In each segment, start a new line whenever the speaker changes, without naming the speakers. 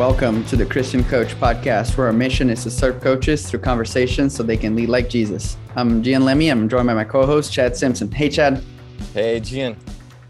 Welcome to the Christian Coach Podcast, where our mission is to serve coaches through conversations so they can lead like Jesus. I'm Gian Lemmy. I'm joined by my co host, Chad Simpson. Hey, Chad.
Hey, Gian.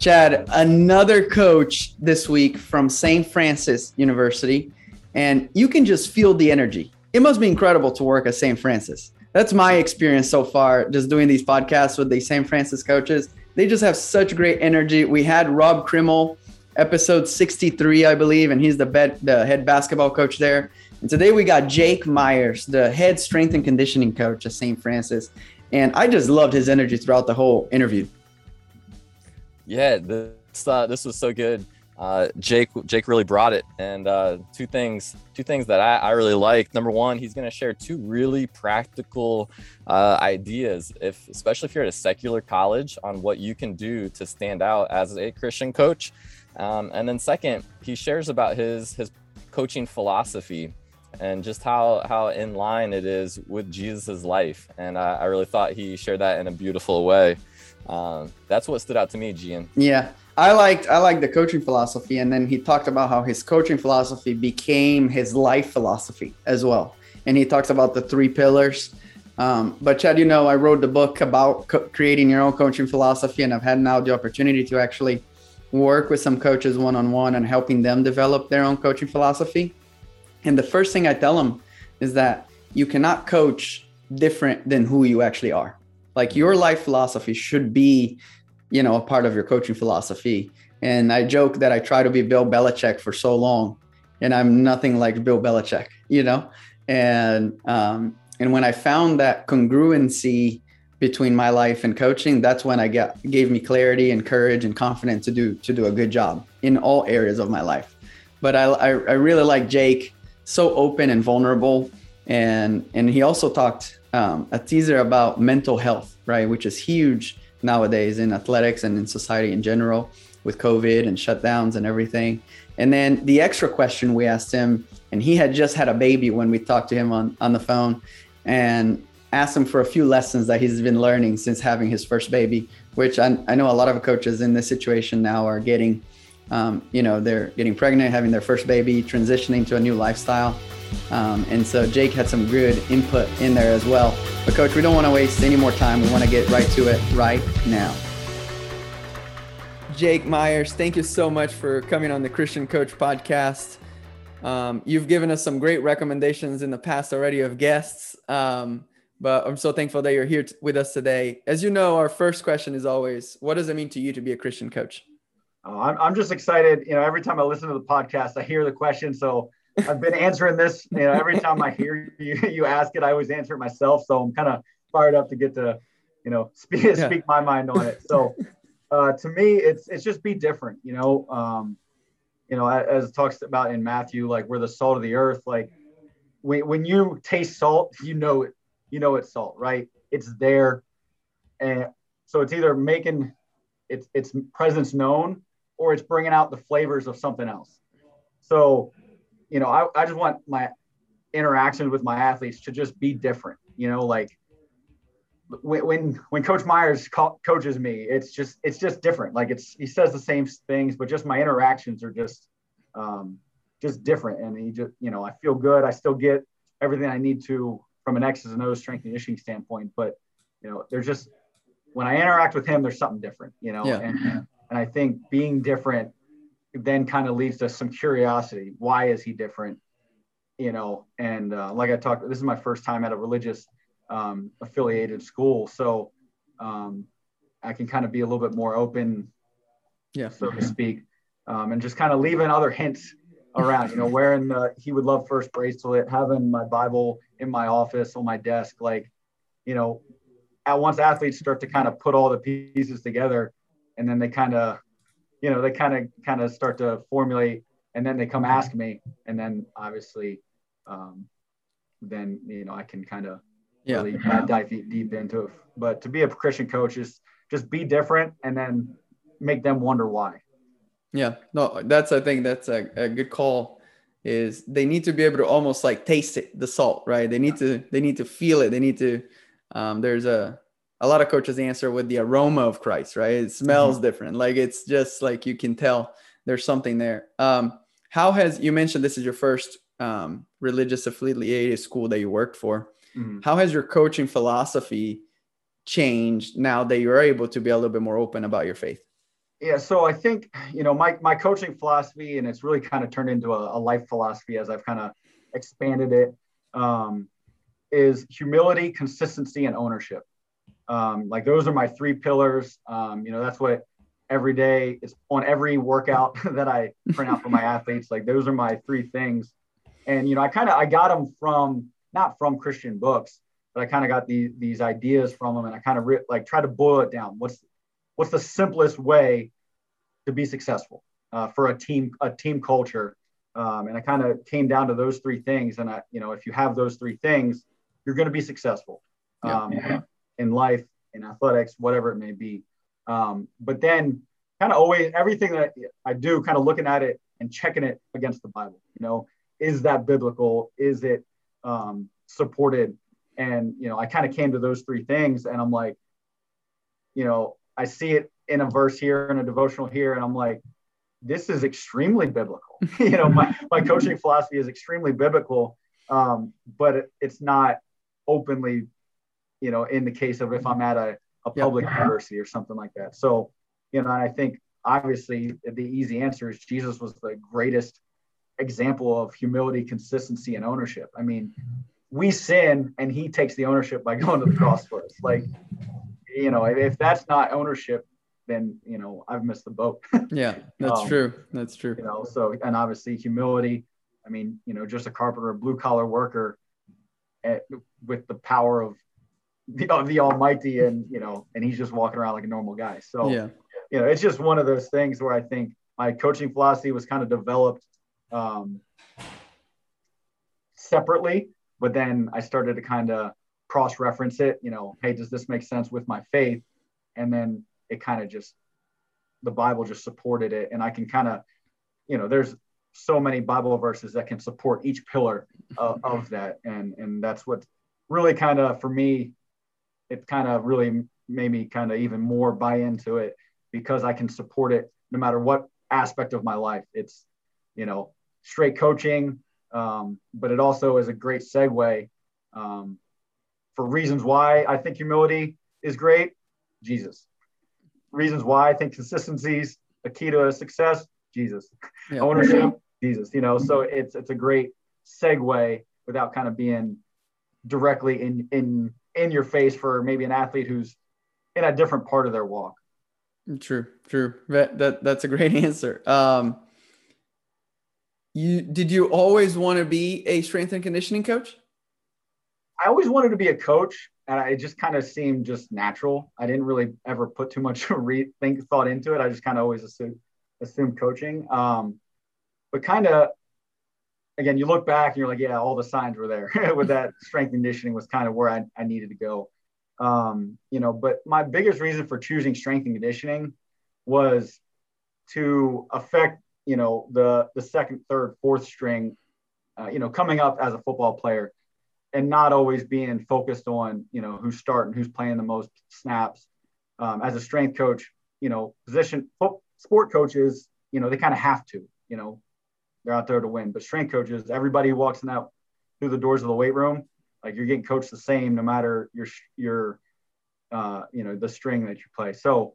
Chad, another coach this week from St. Francis University, and you can just feel the energy. It must be incredible to work at St. Francis. That's my experience so far, just doing these podcasts with the St. Francis coaches. They just have such great energy. We had Rob Krimmel episode 63, I believe, and he's the, bed, the head basketball coach there. And today we got Jake Myers, the head strength and conditioning coach at St. Francis. And I just loved his energy throughout the whole interview.
Yeah, this uh, this was so good. Uh, Jake Jake really brought it, and uh, two things two things that I, I really like. Number one, he's going to share two really practical uh, ideas, if especially if you're at a secular college, on what you can do to stand out as a Christian coach. Um, and then second, he shares about his his coaching philosophy and just how how in line it is with Jesus's life. And I, I really thought he shared that in a beautiful way. Um, that's what stood out to me, Gian.
Yeah, I liked I liked the coaching philosophy, and then he talked about how his coaching philosophy became his life philosophy as well. And he talks about the three pillars. Um, but Chad, you know, I wrote the book about co- creating your own coaching philosophy, and I've had now the opportunity to actually work with some coaches one on one and helping them develop their own coaching philosophy. And the first thing I tell them is that you cannot coach different than who you actually are. Like your life philosophy should be, you know, a part of your coaching philosophy. And I joke that I try to be Bill Belichick for so long, and I'm nothing like Bill Belichick, you know. And um, and when I found that congruency between my life and coaching, that's when I got gave me clarity and courage and confidence to do to do a good job in all areas of my life. But I I, I really like Jake, so open and vulnerable, and and he also talked um, a teaser about mental health, right, which is huge nowadays in athletics and in society in general with COVID and shutdowns and everything. And then the extra question we asked him, and he had just had a baby when we talked to him on on the phone, and asked him for a few lessons that he's been learning since having his first baby, which I, I know a lot of coaches in this situation now are getting, um, you know, they're getting pregnant, having their first baby, transitioning to a new lifestyle. Um, and so Jake had some good input in there as well. But coach, we don't want to waste any more time. We want to get right to it right now. Jake Myers, thank you so much for coming on the Christian Coach podcast. Um, you've given us some great recommendations in the past already of guests. Um, but I'm so thankful that you're here t- with us today. As you know, our first question is always, what does it mean to you to be a Christian coach?
Oh, I'm, I'm just excited. You know, every time I listen to the podcast, I hear the question. So I've been answering this, you know, every time I hear you, you ask it, I always answer it myself. So I'm kind of fired up to get to, you know, speak, yeah. speak my mind on it. So uh, to me, it's, it's just be different, you know, um, you know, as it talks about in Matthew, like we're the salt of the earth, like when, when you taste salt, you know it you know it's salt, right? It's there. And so it's either making its its presence known or it's bringing out the flavors of something else. So, you know, I, I just want my interactions with my athletes to just be different. You know, like when when, when Coach Myers co- coaches me, it's just it's just different. Like it's he says the same things, but just my interactions are just um, just different. And he just you know I feel good. I still get everything I need to from an X's and O's strength and conditioning standpoint. But you know, there's just when I interact with him, there's something different. You know, yeah. and and I think being different then kind of leads to some curiosity. Why is he different? You know, and uh, like I talked, this is my first time at a religious um, affiliated school, so um, I can kind of be a little bit more open, yeah, so to speak, um, and just kind of leaving other hints around, you know, wearing the he would love first bracelet, having my Bible in my office on my desk, like, you know, at once athletes start to kind of put all the pieces together and then they kind of, you know, they kind of kind of start to formulate and then they come ask me and then obviously um, then you know I can kind of yeah. really dive deep, deep into it. But to be a Christian coach is just be different and then make them wonder why.
Yeah, no, that's I think that's a, a good call. Is they need to be able to almost like taste it, the salt, right? They need to they need to feel it. They need to. Um, there's a a lot of coaches answer with the aroma of Christ, right? It smells mm-hmm. different. Like it's just like you can tell there's something there. Um, how has you mentioned this is your first um, religious affiliated school that you worked for? Mm-hmm. How has your coaching philosophy changed now that you're able to be a little bit more open about your faith?
Yeah, so I think you know my my coaching philosophy, and it's really kind of turned into a, a life philosophy as I've kind of expanded it. Um, is humility, consistency, and ownership. Um, like those are my three pillars. Um, you know, that's what every day it's on every workout that I print out for my athletes. Like those are my three things. And you know, I kind of I got them from not from Christian books, but I kind of got these these ideas from them, and I kind of re- like try to boil it down. What's what's the simplest way to be successful uh, for a team a team culture? Um, and I kind of came down to those three things. And I, you know, if you have those three things, you're going to be successful um, yeah. in life, in athletics, whatever it may be. Um, but then, kind of always everything that I do, kind of looking at it and checking it against the Bible. You know, is that biblical? Is it um, supported? And you know, I kind of came to those three things, and I'm like, you know, I see it in a verse here in a devotional here, and I'm like, this is extremely biblical. you know, my, my coaching philosophy is extremely biblical, um, but it, it's not openly, you know, in the case of if I'm at a, a public yep. university or something like that. So, you know, and I think obviously the easy answer is Jesus was the greatest example of humility, consistency, and ownership. I mean, we sin and he takes the ownership by going to the cross for us. Like, you know, if that's not ownership, then you know I've missed the boat.
yeah, that's um, true. That's true.
You know, so and obviously humility. I mean, you know, just a carpenter, a blue collar worker, at, with the power of the, of the Almighty, and you know, and he's just walking around like a normal guy. So yeah, you know, it's just one of those things where I think my coaching philosophy was kind of developed um, separately, but then I started to kind of cross reference it. You know, hey, does this make sense with my faith? And then it kind of just the Bible just supported it, and I can kind of, you know, there's so many Bible verses that can support each pillar of, of that. And, and that's what really kind of, for me, it kind of really made me kind of even more buy into it because I can support it no matter what aspect of my life. It's, you know, straight coaching, um, but it also is a great segue um, for reasons why I think humility is great. Jesus. Reasons why I think consistencies a key to success. Jesus. Yeah. Ownership, Jesus. You know, so it's it's a great segue without kind of being directly in in in your face for maybe an athlete who's in a different part of their walk.
True, true. That, that that's a great answer. Um, you did you always want to be a strength and conditioning coach?
I always wanted to be a coach, and it just kind of seemed just natural. I didn't really ever put too much re- think thought into it. I just kind of always assumed assumed coaching. Um, but kind of again, you look back and you're like, yeah, all the signs were there with that strength conditioning was kind of where I, I needed to go. Um, you know, but my biggest reason for choosing strength and conditioning was to affect, you know, the the second, third, fourth string, uh, you know, coming up as a football player and not always being focused on, you know, who's starting, who's playing the most snaps. Um, as a strength coach, you know, position sport coaches, you know, they kind of have to, you know, they're out there to win. But strength coaches, everybody walks in that through the doors of the weight room, like you're getting coached the same no matter your your uh, you know the string that you play. So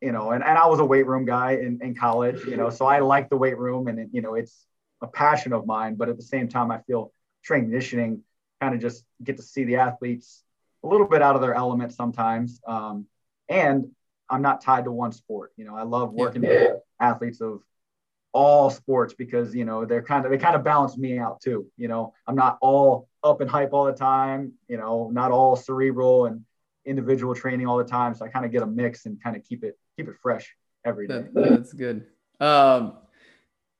you know, and, and I was a weight room guy in, in college, you know, so I like the weight room and, it, you know, it's a passion of mine, but at the same time, I feel strength conditioning kind of just get to see the athletes a little bit out of their element sometimes. Um, and I'm not tied to one sport. You know, I love working yeah. with athletes of all sports because you know they're kind of they kind of balance me out too you know i'm not all up and hype all the time you know not all cerebral and individual training all the time so i kind of get a mix and kind of keep it keep it fresh every day
that, that's good um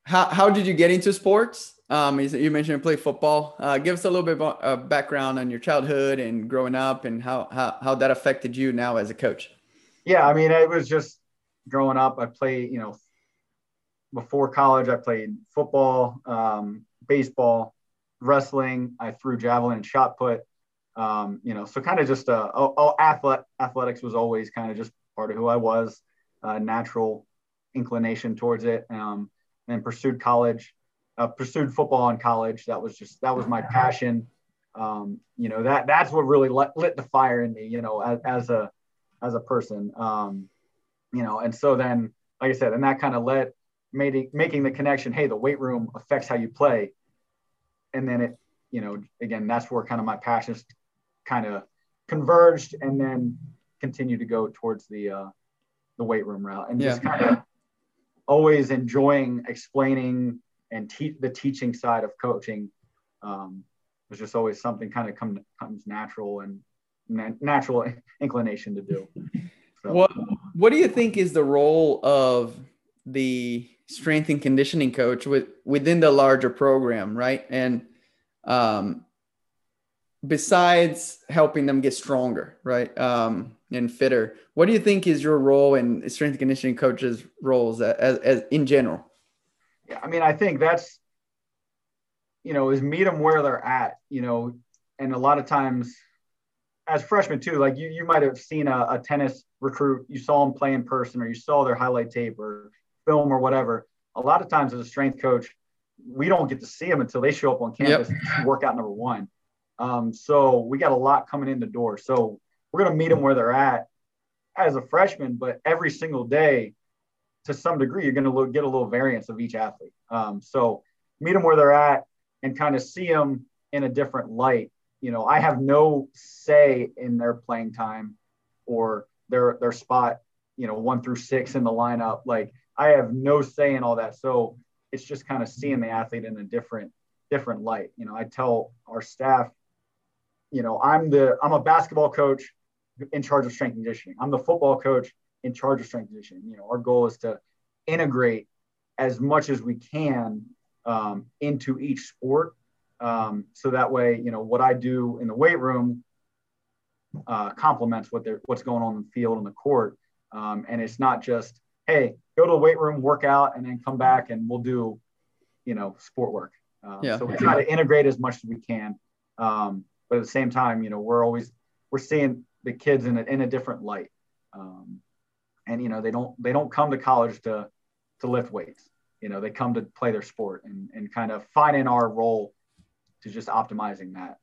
how, how did you get into sports um you mentioned you play football uh, give us a little bit of uh, background on your childhood and growing up and how, how how that affected you now as a coach
yeah i mean it was just growing up i played you know before college, I played football, um, baseball, wrestling. I threw javelin and shot put. Um, you know, so kind of just uh, oh, oh, athlet, athletics was always kind of just part of who I was, uh, natural inclination towards it. Um, and pursued college, uh, pursued football in college. That was just that was my passion. Um, you know that that's what really lit, lit, the fire in me. You know, as, as a as a person. Um, you know, and so then, like I said, and that kind of led made making the connection. Hey, the weight room affects how you play, and then it, you know, again, that's where kind of my passions kind of converged, and then continue to go towards the uh, the weight room route, and yeah. just kind of always enjoying explaining and te- the teaching side of coaching um, was just always something kind of come, comes natural and na- natural inclination to do.
So. What What do you think is the role of the strength and conditioning coach with within the larger program, right? And um, besides helping them get stronger, right, um, and fitter, what do you think is your role in strength and conditioning coaches' roles as, as in general?
Yeah, I mean, I think that's you know is meet them where they're at, you know, and a lot of times as freshmen too, like you, you might have seen a, a, tennis recruit, you saw them play in person, or you saw their highlight tape or film or whatever. A lot of times as a strength coach, we don't get to see them until they show up on campus. Yep. Workout number one. Um, so we got a lot coming in the door. So we're going to meet them where they're at as a freshman, but every single day, to some degree, you're going to get a little variance of each athlete. Um, so meet them where they're at and kind of see them in a different light you know, I have no say in their playing time or their their spot, you know, one through six in the lineup. Like I have no say in all that. So it's just kind of seeing the athlete in a different different light. You know, I tell our staff, you know, I'm the I'm a basketball coach in charge of strength conditioning. I'm the football coach in charge of strength conditioning. You know, our goal is to integrate as much as we can um, into each sport um, so that way, you know, what I do in the weight room uh, complements what they're, what's going on in the field and the court. Um, and it's not just, hey, go to the weight room, work out, and then come back and we'll do, you know, sport work. Um, yeah. So we try to integrate as much as we can. Um, but at the same time, you know, we're always we're seeing the kids in a, in a different light. Um, and you know, they don't they don't come to college to to lift weights. You know, they come to play their sport and and kind of finding our role to just optimizing that.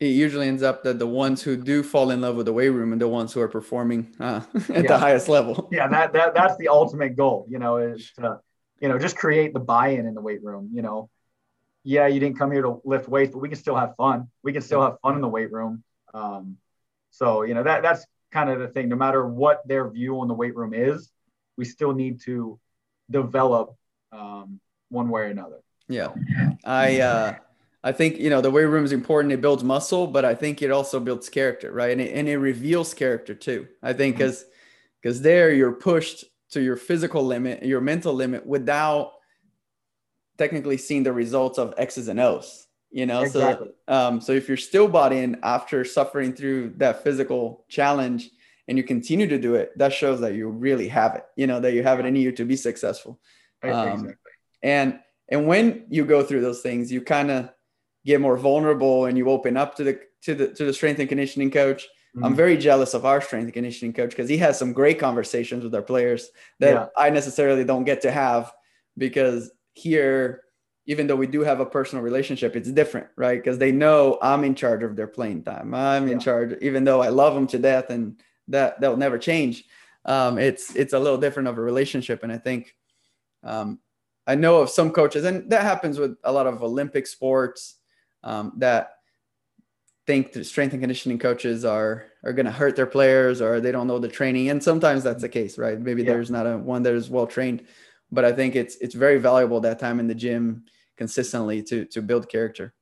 It usually ends up that the ones who do fall in love with the weight room and the ones who are performing uh, at yeah. the highest level.
Yeah, that, that that's the ultimate goal. You know, is to you know just create the buy-in in the weight room. You know, yeah, you didn't come here to lift weights, but we can still have fun. We can still have fun in the weight room. Um, so you know that that's kind of the thing. No matter what their view on the weight room is, we still need to develop um, one way or another.
Yeah, I uh, I think you know the weight room is important. It builds muscle, but I think it also builds character, right? And it, and it reveals character too. I think because mm-hmm. because there you're pushed to your physical limit, your mental limit, without technically seeing the results of X's and O's. You know, exactly. so um, so if you're still bought in after suffering through that physical challenge and you continue to do it, that shows that you really have it. You know that you have it in you to be successful. Um, exactly. And and when you go through those things, you kind of get more vulnerable and you open up to the to the to the strength and conditioning coach. Mm-hmm. I'm very jealous of our strength and conditioning coach because he has some great conversations with our players that yeah. I necessarily don't get to have because here, even though we do have a personal relationship, it's different, right? Because they know I'm in charge of their playing time. I'm in charge, even though I love them to death and that that will never change. Um, it's it's a little different of a relationship, and I think um, I know of some coaches, and that happens with a lot of Olympic sports um, that think the strength and conditioning coaches are are going to hurt their players or they don't know the training and sometimes that's the case right maybe yeah. there's not a one that is well trained but i think it's it's very valuable that time in the gym consistently to to build character.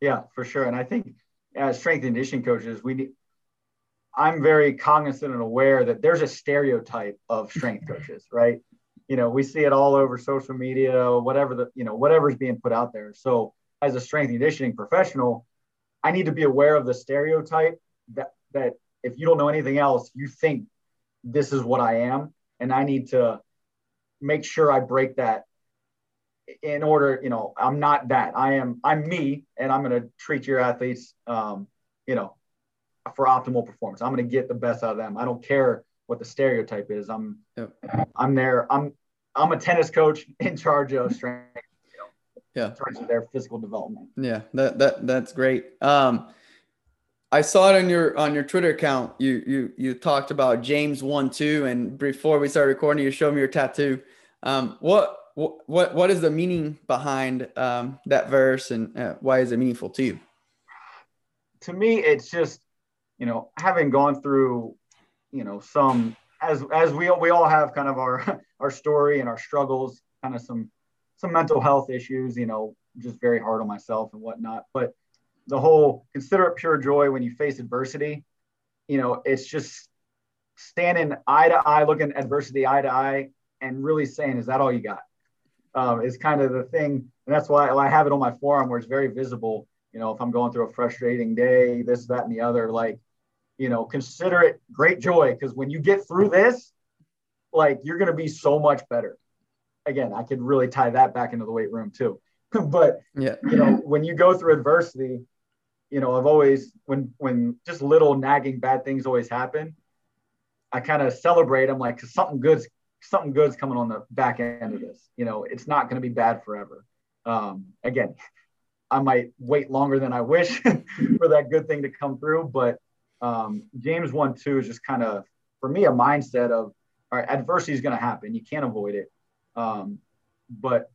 Yeah for sure. And i think as strength and conditioning coaches we need i'm very cognizant and aware that there's a stereotype of strength coaches right? You know we see it all over social media whatever the you know whatever's being put out there. So as a strength and conditioning professional, I need to be aware of the stereotype that that if you don't know anything else, you think this is what I am, and I need to make sure I break that in order. You know, I'm not that. I am. I'm me, and I'm going to treat your athletes, um, you know, for optimal performance. I'm going to get the best out of them. I don't care what the stereotype is. I'm, yep. I'm there. I'm I'm a tennis coach in charge of strength. You know,
yeah.
In charge of their physical development.
Yeah, that that that's great. Um, I saw it on your on your Twitter account. You you you talked about James one two, and before we started recording, you showed me your tattoo. Um, what what what is the meaning behind um, that verse, and uh, why is it meaningful to you?
To me, it's just you know having gone through you know some as as we we all have kind of our our story and our struggles, kind of some some mental health issues. You know, just very hard on myself and whatnot, but the whole consider it pure joy when you face adversity. You know, it's just standing eye to eye, looking adversity eye to eye, and really saying, "Is that all you got?" Um, is kind of the thing, and that's why I have it on my forum where it's very visible. You know, if I'm going through a frustrating day, this, that, and the other, like, you know, consider it great joy because when you get through this, like, you're going to be so much better. Again, I could really tie that back into the weight room too. but
yeah,
you know, when you go through adversity, you know, I've always when when just little nagging bad things always happen, I kind of celebrate. I'm like, something good's something good's coming on the back end of this. You know, it's not going to be bad forever. Um, again, I might wait longer than I wish for that good thing to come through, but um, James one two is just kind of for me a mindset of all right, adversity is going to happen. You can't avoid it, um, but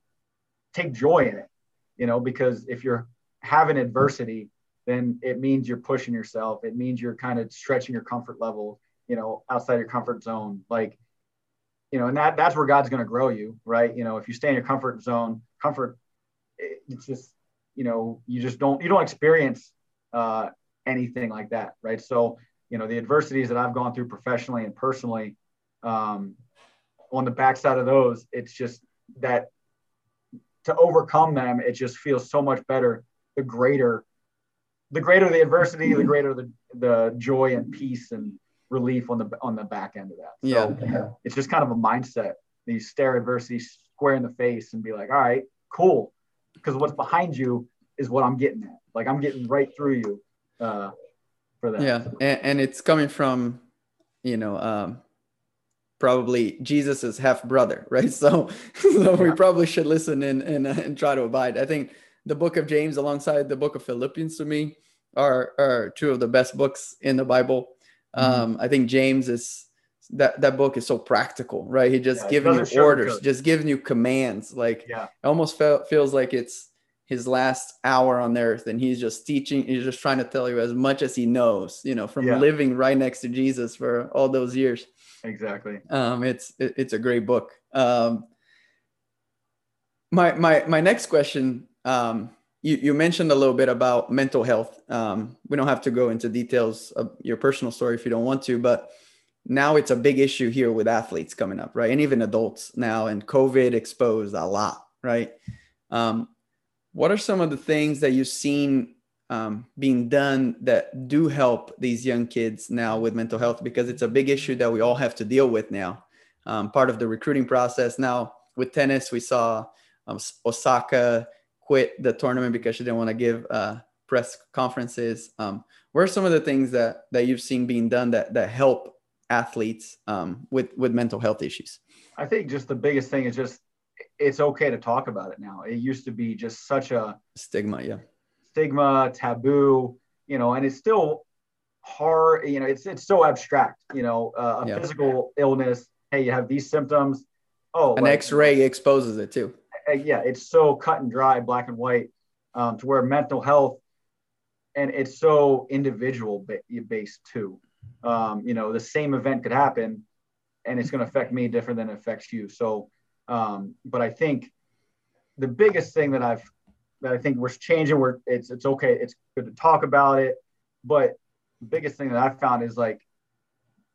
take joy in it. You know, because if you're having adversity, then it means you're pushing yourself. It means you're kind of stretching your comfort level, you know, outside your comfort zone. Like, you know, and that that's where God's going to grow you, right? You know, if you stay in your comfort zone, comfort, it's just, you know, you just don't you don't experience uh, anything like that, right? So, you know, the adversities that I've gone through professionally and personally, um, on the backside of those, it's just that to overcome them, it just feels so much better. The greater the greater the adversity, the greater the, the joy and peace and relief on the on the back end of that.
So yeah.
it's just kind of a mindset. You stare adversity square in the face and be like, all right, cool. Because what's behind you is what I'm getting at. Like I'm getting right through you uh, for that.
Yeah. And, and it's coming from, you know, um, probably Jesus's half brother, right? So, so yeah. we probably should listen and, and, and try to abide. I think the book of James alongside the book of Philippians to me are, are two of the best books in the Bible. Mm-hmm. Um, I think James is that that book is so practical, right? He just yeah, giving you orders, just giving you commands. Like
yeah. it
almost felt, feels like it's his last hour on earth and he's just teaching he's just trying to tell you as much as he knows you know from yeah. living right next to jesus for all those years
exactly
um it's it, it's a great book um my my my next question um, you, you mentioned a little bit about mental health. Um, we don't have to go into details of your personal story if you don't want to, but now it's a big issue here with athletes coming up, right? And even adults now, and COVID exposed a lot, right? Um, what are some of the things that you've seen um, being done that do help these young kids now with mental health? Because it's a big issue that we all have to deal with now. Um, part of the recruiting process now with tennis, we saw um, Osaka quit the tournament because she didn't want to give uh, press conferences. Um, what are some of the things that that you've seen being done that that help athletes um, with with mental health issues?
I think just the biggest thing is just it's okay to talk about it now. It used to be just such a
stigma, yeah,
stigma, taboo, you know, and it's still hard. You know, it's it's so abstract. You know, uh, a yeah. physical illness. Hey, you have these symptoms. Oh,
an like, X-ray exposes it too.
Yeah, it's so cut and dry, black and white, um, to where mental health, and it's so individual based too. Um, you know, the same event could happen, and it's going to affect me different than it affects you. So, um, but I think the biggest thing that I've that I think we're changing, where it's it's okay, it's good to talk about it, but the biggest thing that I've found is like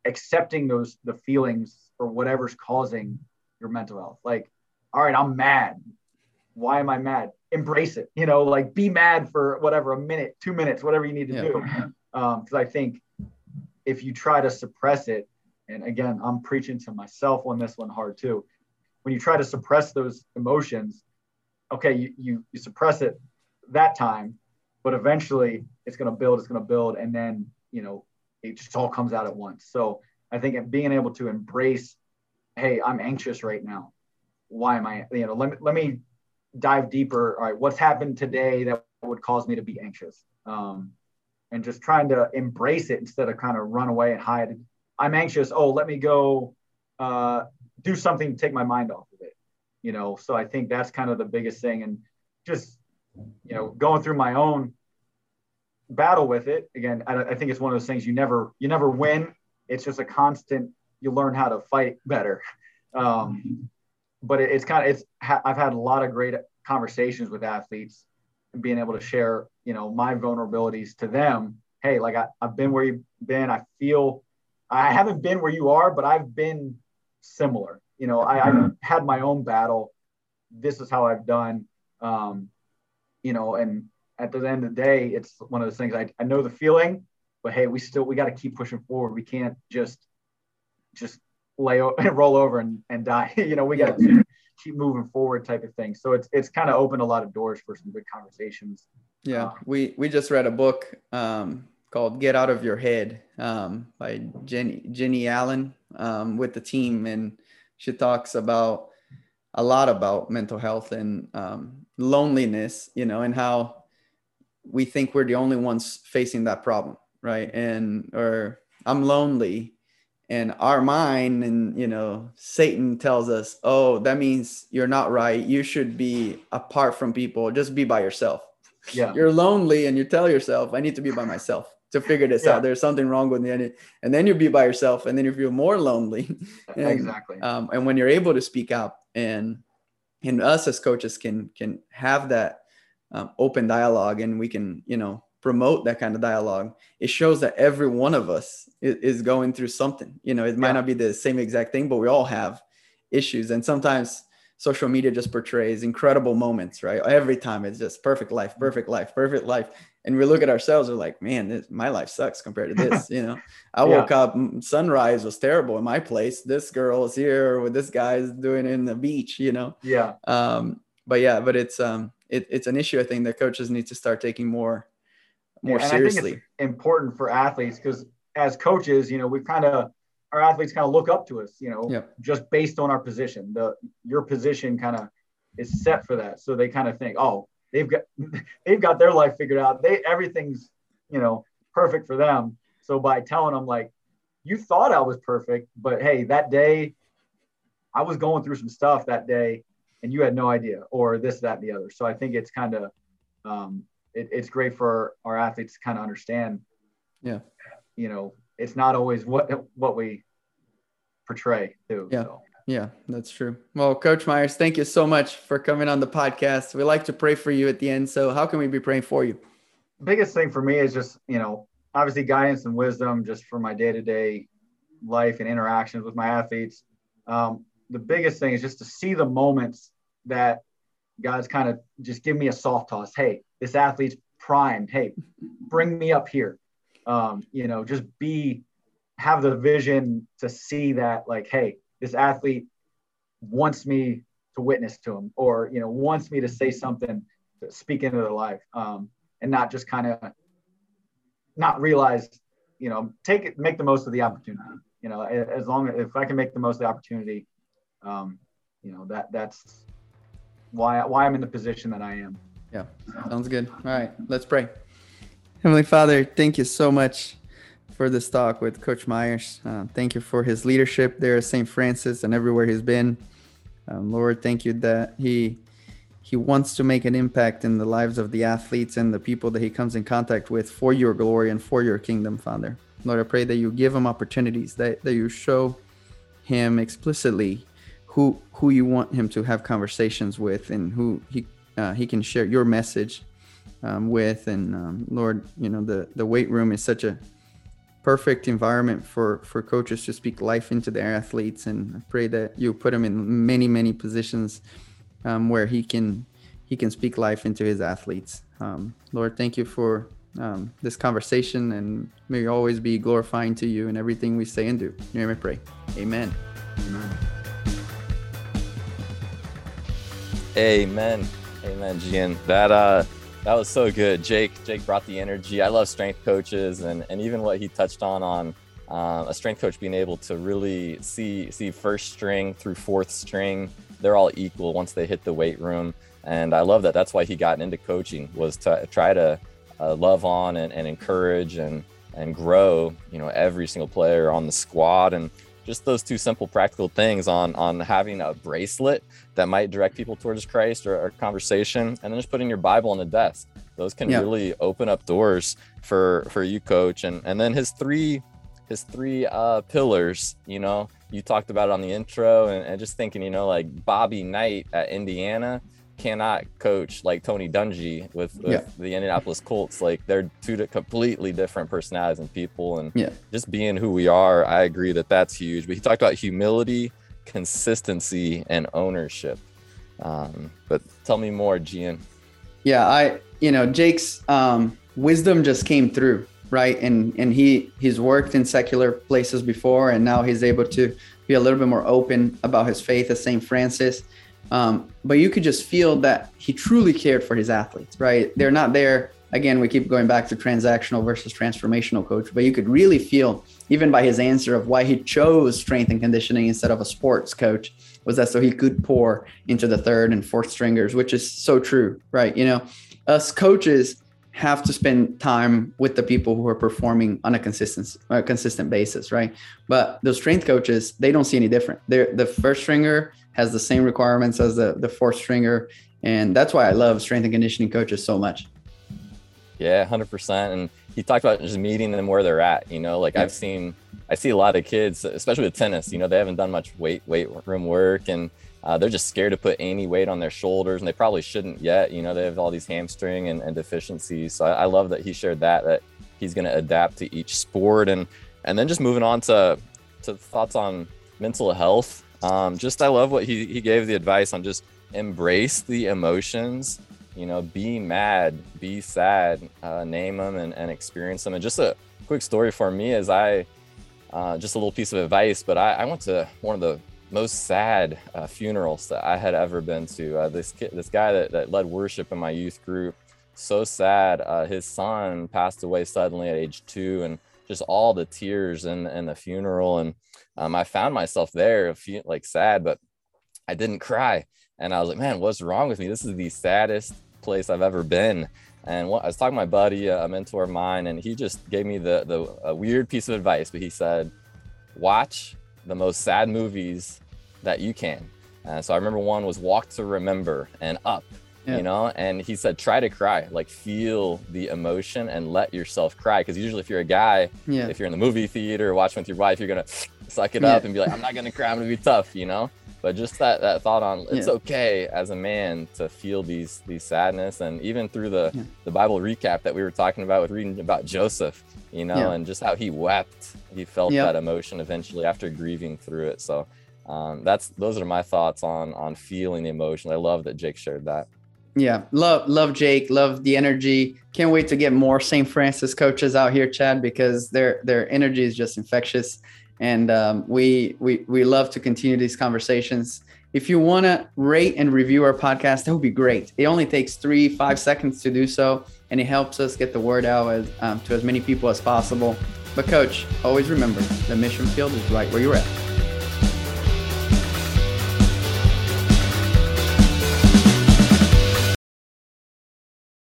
accepting those the feelings or whatever's causing your mental health. Like all right, I'm mad. Why am I mad? Embrace it. You know, like be mad for whatever, a minute, two minutes, whatever you need to yeah. do. Because um, I think if you try to suppress it, and again, I'm preaching to myself on this one hard too. When you try to suppress those emotions, okay, you, you, you suppress it that time, but eventually it's going to build, it's going to build, and then, you know, it just all comes out at once. So I think being able to embrace, hey, I'm anxious right now why am I, you know, let me, let me dive deeper. All right, what's happened today that would cause me to be anxious? Um, and just trying to embrace it instead of kind of run away and hide. I'm anxious. Oh, let me go uh, do something to take my mind off of it. You know, so I think that's kind of the biggest thing. And just, you know, going through my own battle with it again, I, I think it's one of those things you never, you never win. It's just a constant, you learn how to fight better. Um, but it, it's kind of, it's, I've had a lot of great conversations with athletes and being able to share, you know, my vulnerabilities to them. Hey, like I, I've been where you've been. I feel I haven't been where you are, but I've been similar. You know, I, have had my own battle. This is how I've done. Um, you know, and at the end of the day, it's one of those things I, I know the feeling, but hey, we still we got to keep pushing forward. We can't just just lay roll over and, and die. you know, we got to keep moving forward type of thing. So it's it's kind of opened a lot of doors for some good conversations.
Yeah, um, we we just read a book um, called "Get Out of Your Head" um, by Jennie Jennie Allen um, with the team, and she talks about a lot about mental health and um, loneliness. You know, and how we think we're the only ones facing that problem, right? And or I'm lonely and our mind and you know satan tells us oh that means you're not right. You should be apart from people. Just be by yourself. Yeah. You're lonely and you tell yourself i need to be by myself to figure this yeah. out there's something wrong with me. And then you be by yourself and then you feel more lonely.
And, exactly.
um, and when you're able to speak out and and us as coaches can can have that um, open dialogue and we can you know promote that kind of dialogue it shows that every one of us is, is going through something. You know it might not be the same exact thing but we all have issues. And sometimes social media just portrays incredible moments right? Every time it's just perfect life perfect life perfect life. And we look at ourselves we're like man this, my life sucks compared to this you know? I woke yeah. up sunrise was terrible in my place. This girl is here with this guy is doing in the beach you know?
Yeah.
Um but yeah but it's um it, it's an issue i think that coaches need to start taking more more
and
seriously.
I think it's important for athletes because as coaches, you know, we kind of our athletes kind of look up to us, you know, yep. just based on our position. The your position kind of is set for that, so they kind of think, oh, they've got they've got their life figured out. They everything's you know perfect for them. So by telling them like, you thought I was perfect, but hey, that day I was going through some stuff that day, and you had no idea, or this, that, and the other. So I think it's kind of um, it, it's great for our athletes to kind of understand.
Yeah.
You know, it's not always what what we portray too.
Yeah. So. Yeah, that's true. Well, Coach Myers, thank you so much for coming on the podcast. We like to pray for you at the end. So, how can we be praying for you?
Biggest thing for me is just, you know, obviously guidance and wisdom just for my day to day life and interactions with my athletes. Um, the biggest thing is just to see the moments that God's kind of just give me a soft toss. Hey, this athlete's primed. Hey, bring me up here. Um, you know, just be have the vision to see that like, hey, this athlete wants me to witness to him, or you know, wants me to say something, to speak into their life, um, and not just kind of not realize, you know, take it, make the most of the opportunity. You know, as long as if I can make the most of the opportunity, um, you know, that that's why why I'm in the position that I am.
Yeah, sounds good. All right, let's pray. Heavenly Father, thank you so much for this talk with Coach Myers. Uh, thank you for his leadership there at St. Francis and everywhere he's been. Um, Lord, thank you that he he wants to make an impact in the lives of the athletes and the people that he comes in contact with for your glory and for your kingdom, Father. Lord, I pray that you give him opportunities, that, that you show him explicitly who who you want him to have conversations with and who he uh, he can share your message um, with. And um, Lord, you know the the weight room is such a perfect environment for for coaches to speak life into their athletes. And I pray that you put him in many many positions um, where he can he can speak life into his athletes. Um, Lord, thank you for um, this conversation, and may always be glorifying to you in everything we say and do. In your name I pray. Amen. Amen.
Amen. Amen, Gian. That uh that was so good. Jake Jake brought the energy. I love strength coaches and and even what he touched on on uh, a strength coach being able to really see see first string through fourth string they're all equal once they hit the weight room. And I love that. That's why he got into coaching was to try to uh, love on and, and encourage and and grow. You know, every single player on the squad and just those two simple practical things on on having a bracelet that might direct people towards Christ or, or conversation, and then just putting your Bible on the desk. Those can yeah. really open up doors for for you, coach. And and then his three his three uh, pillars. You know, you talked about it on the intro, and, and just thinking, you know, like Bobby Knight at Indiana cannot coach like Tony Dungy with, with yeah. the Indianapolis Colts. Like they're two completely different personalities and people, and yeah. just being who we are. I agree that that's huge. But he talked about humility, consistency, and ownership. Um, but tell me more, Gian.
Yeah, I you know Jake's um, wisdom just came through right and and he he's worked in secular places before and now he's able to be a little bit more open about his faith as st francis um, but you could just feel that he truly cared for his athletes right they're not there again we keep going back to transactional versus transformational coach but you could really feel even by his answer of why he chose strength and conditioning instead of a sports coach was that so he could pour into the third and fourth stringers which is so true right you know us coaches have to spend time with the people who are performing on a consistent a consistent basis, right? But those strength coaches, they don't see any different. They're the first stringer has the same requirements as the the fourth stringer, and that's why I love strength and conditioning coaches so much.
Yeah, hundred percent. And he talked about just meeting them where they're at. You know, like yeah. I've seen, I see a lot of kids, especially with tennis. You know, they haven't done much weight weight room work, and uh, they're just scared to put any weight on their shoulders, and they probably shouldn't yet. You know, they have all these hamstring and, and deficiencies. So I, I, love that he shared that that he's going to adapt to each sport, and and then just moving on to to thoughts on mental health. Um, just I love what he he gave the advice on just embrace the emotions. You know, be mad, be sad, uh, name them and, and experience them. And just a quick story for me is I. Uh, just a little piece of advice, but I, I went to one of the most sad uh, funerals that I had ever been to. Uh, this kid, this guy that, that led worship in my youth group, so sad. Uh, his son passed away suddenly at age two, and just all the tears and in the funeral. And um, I found myself there, like sad, but I didn't cry. And I was like, man, what's wrong with me? This is the saddest place I've ever been. And what, I was talking to my buddy, a mentor of mine, and he just gave me the the weird piece of advice. But he said, watch the most sad movies that you can. Uh, so I remember one was Walk to Remember and Up, yeah. you know, and he said, try to cry, like feel the emotion and let yourself cry. Because usually, if you're a guy, yeah. if you're in the movie theater watching with your wife, you're going to suck it yeah. up and be like, I'm not going to cry, I'm to be tough, you know? But just that, that thought on it's okay as a man to feel these these sadness and even through the the Bible recap that we were talking about with reading about Joseph, you know, and just how he wept, he felt that emotion eventually after grieving through it. So um, that's those are my thoughts on on feeling the emotion. I love that Jake shared that.
Yeah, love love Jake, love the energy. Can't wait to get more St. Francis coaches out here, Chad, because their their energy is just infectious, and um, we we we love to continue these conversations. If you want to rate and review our podcast, that would be great. It only takes three five seconds to do so, and it helps us get the word out as, um, to as many people as possible. But coach, always remember the mission field is right where you're at.